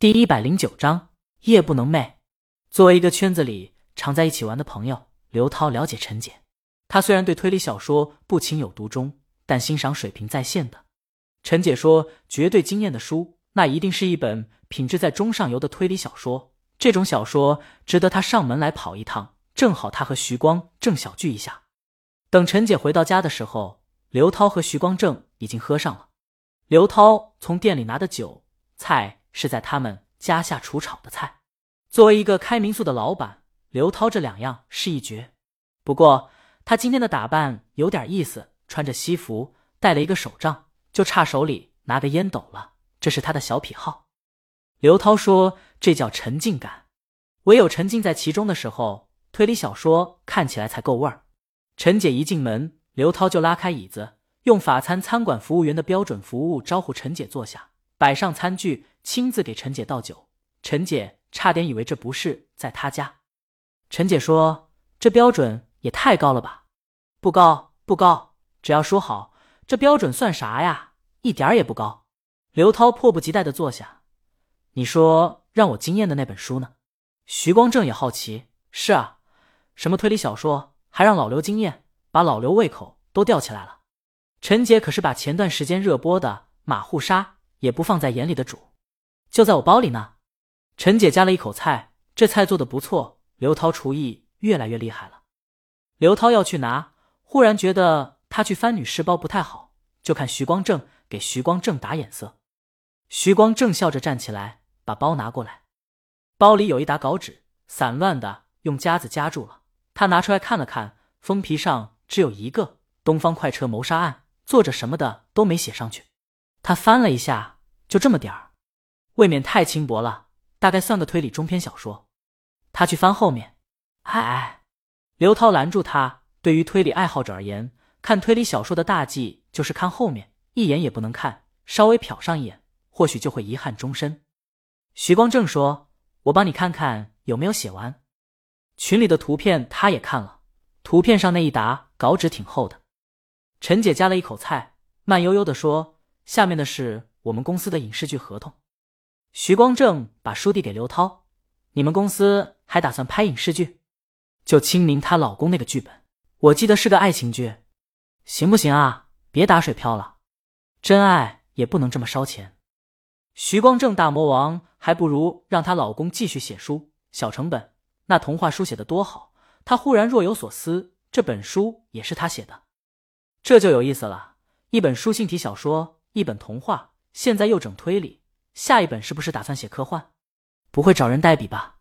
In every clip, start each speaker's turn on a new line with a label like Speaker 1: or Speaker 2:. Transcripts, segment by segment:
Speaker 1: 第一百零九章夜不能寐。作为一个圈子里常在一起玩的朋友，刘涛了解陈姐。他虽然对推理小说不情有独钟，但欣赏水平在线的。陈姐说，绝对惊艳的书，那一定是一本品质在中上游的推理小说。这种小说值得他上门来跑一趟。正好他和徐光正小聚一下。等陈姐回到家的时候，刘涛和徐光正已经喝上了。刘涛从店里拿的酒菜。是在他们家下厨炒的菜。作为一个开民宿的老板，刘涛这两样是一绝。不过他今天的打扮有点意思，穿着西服，带了一个手杖，就差手里拿个烟斗了。这是他的小癖好。刘涛说：“这叫沉浸感，唯有沉浸在其中的时候，推理小说看起来才够味儿。”陈姐一进门，刘涛就拉开椅子，用法餐餐馆服务员的标准服务招呼陈姐坐下，摆上餐具。亲自给陈姐倒酒，陈姐差点以为这不是在他家。陈姐说：“这标准也太高了吧？”“不高，不高，只要说好，这标准算啥呀？一点也不高。”刘涛迫不及待的坐下。“你说让我惊艳的那本书呢？”徐光正也好奇。“是啊，什么推理小说，还让老刘惊艳，把老刘胃口都吊起来了。”陈姐可是把前段时间热播的《马户杀》也不放在眼里的主。就在我包里呢。陈姐夹了一口菜，这菜做的不错。刘涛厨艺越来越厉害了。刘涛要去拿，忽然觉得他去翻女士包不太好，就看徐光正给徐光正打眼色。徐光正笑着站起来，把包拿过来，包里有一沓稿纸，散乱的用夹子夹住了。他拿出来看了看，封皮上只有一个“东方快车谋杀案”，作者什么的都没写上去。他翻了一下，就这么点儿。未免太轻薄了，大概算个推理中篇小说。他去翻后面，哎，刘涛拦住他。对于推理爱好者而言，看推理小说的大忌就是看后面，一眼也不能看，稍微瞟上一眼，或许就会遗憾终身。徐光正说：“我帮你看看有没有写完。”群里的图片他也看了，图片上那一沓稿纸挺厚的。陈姐夹了一口菜，慢悠悠的说：“下面的是我们公司的影视剧合同。”徐光正把书递给刘涛：“你们公司还打算拍影视剧？就清明她老公那个剧本，我记得是个爱情剧，行不行啊？别打水漂了，真爱也不能这么烧钱。”徐光正大魔王还不如让她老公继续写书，小成本，那童话书写的多好。他忽然若有所思，这本书也是他写的，这就有意思了。一本书信体小说，一本童话，现在又整推理。下一本是不是打算写科幻？不会找人代笔吧？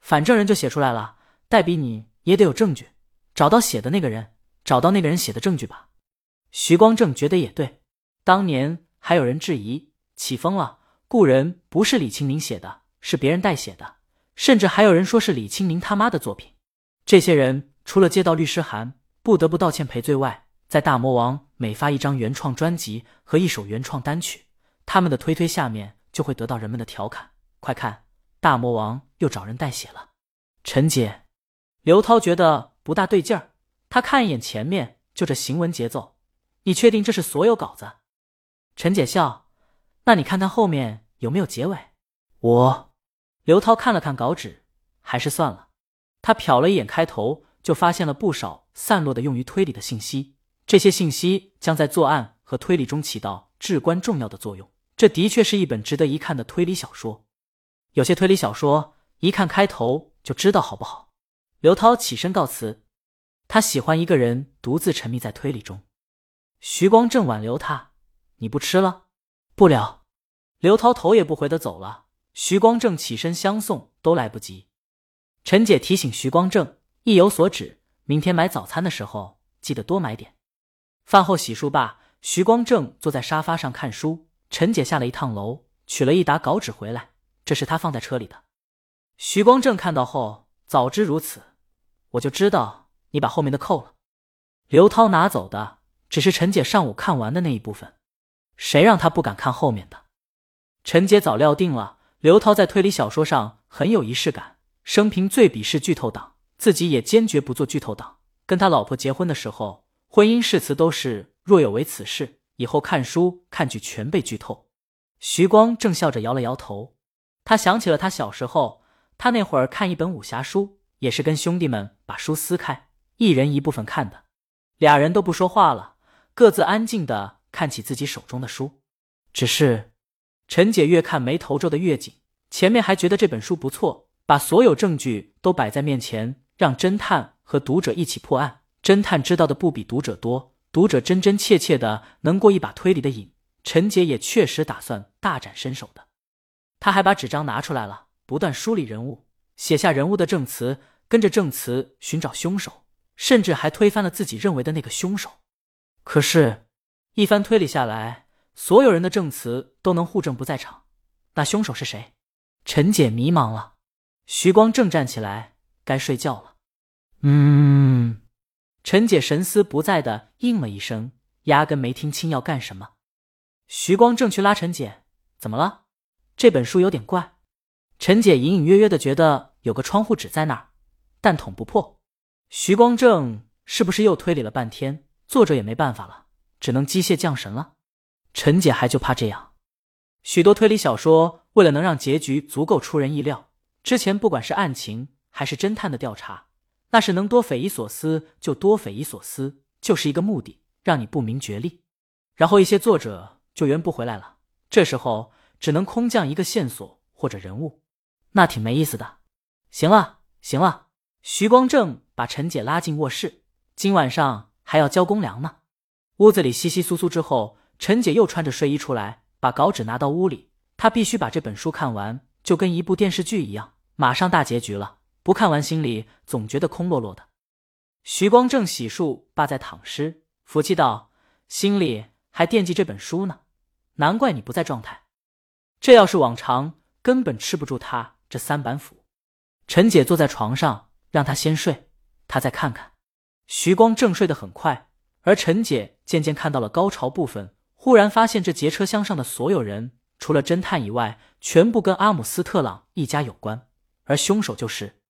Speaker 1: 反正人就写出来了，代笔你也得有证据，找到写的那个人，找到那个人写的证据吧。徐光正觉得也对，当年还有人质疑，起风了，故人不是李清明写的，是别人代写的，甚至还有人说是李清明他妈的作品。这些人除了接到律师函，不得不道歉赔罪外，在大魔王每发一张原创专辑和一首原创单曲，他们的推推下面。就会得到人们的调侃。快看，大魔王又找人代写了。陈姐，刘涛觉得不大对劲儿。他看一眼前面，就这行文节奏，你确定这是所有稿子？陈姐笑，那你看看后面有没有结尾？我，刘涛看了看稿纸，还是算了。他瞟了一眼开头，就发现了不少散落的用于推理的信息。这些信息将在作案和推理中起到至关重要的作用。这的确是一本值得一看的推理小说。有些推理小说一看开头就知道好不好。刘涛起身告辞，他喜欢一个人独自沉迷在推理中。徐光正挽留他：“你不吃了？”“不了。”刘涛头也不回的走了。徐光正起身相送都来不及。陈姐提醒徐光正：“意有所指，明天买早餐的时候记得多买点。”饭后洗漱罢，徐光正坐在沙发上看书。陈姐下了一趟楼，取了一沓稿纸回来，这是她放在车里的。徐光正看到后，早知如此，我就知道你把后面的扣了。刘涛拿走的只是陈姐上午看完的那一部分，谁让他不敢看后面的？陈姐早料定了，刘涛在推理小说上很有仪式感，生平最鄙视剧透党，自己也坚决不做剧透党。跟他老婆结婚的时候，婚姻誓词都是若有为此事。以后看书看剧全被剧透，徐光正笑着摇了摇头。他想起了他小时候，他那会儿看一本武侠书，也是跟兄弟们把书撕开，一人一部分看的。俩人都不说话了，各自安静的看起自己手中的书。只是陈姐越看眉头皱的越紧，前面还觉得这本书不错，把所有证据都摆在面前，让侦探和读者一起破案。侦探知道的不比读者多，读者真真切切的能过一把推理的瘾。陈姐也确实打算大展身手的。他还把纸张拿出来了，不断梳理人物，写下人物的证词，跟着证词寻找凶手，甚至还推翻了自己认为的那个凶手。可是，一番推理下来，所有人的证词都能互证不在场，那凶手是谁？陈姐迷茫了。徐光正站起来，该睡觉了。嗯，陈姐神思不在的应了一声，压根没听清要干什么。徐光正去拉陈姐，怎么了？这本书有点怪。陈姐隐隐约约的觉得有个窗户纸在那儿，但捅不破。徐光正是不是又推理了半天，作者也没办法了，只能机械降神了？陈姐还就怕这样。许多推理小说为了能让结局足够出人意料，之前不管是案情还是侦探的调查，那是能多匪夷所思就多匪夷所思，就是一个目的，让你不明觉厉。然后一些作者就圆不回来了，这时候。只能空降一个线索或者人物，那挺没意思的。行了，行了。徐光正把陈姐拉进卧室，今晚上还要交公粮呢。屋子里稀稀疏疏之后，陈姐又穿着睡衣出来，把稿纸拿到屋里。她必须把这本书看完，就跟一部电视剧一样，马上大结局了。不看完，心里总觉得空落落的。徐光正洗漱罢在躺尸，福气道：“心里还惦记这本书呢，难怪你不在状态。”这要是往常，根本吃不住他这三板斧。陈姐坐在床上，让他先睡，他再看看。徐光正睡得很快，而陈姐渐渐看到了高潮部分，忽然发现这劫车厢上的所有人，除了侦探以外，全部跟阿姆斯特朗一家有关，而凶手就是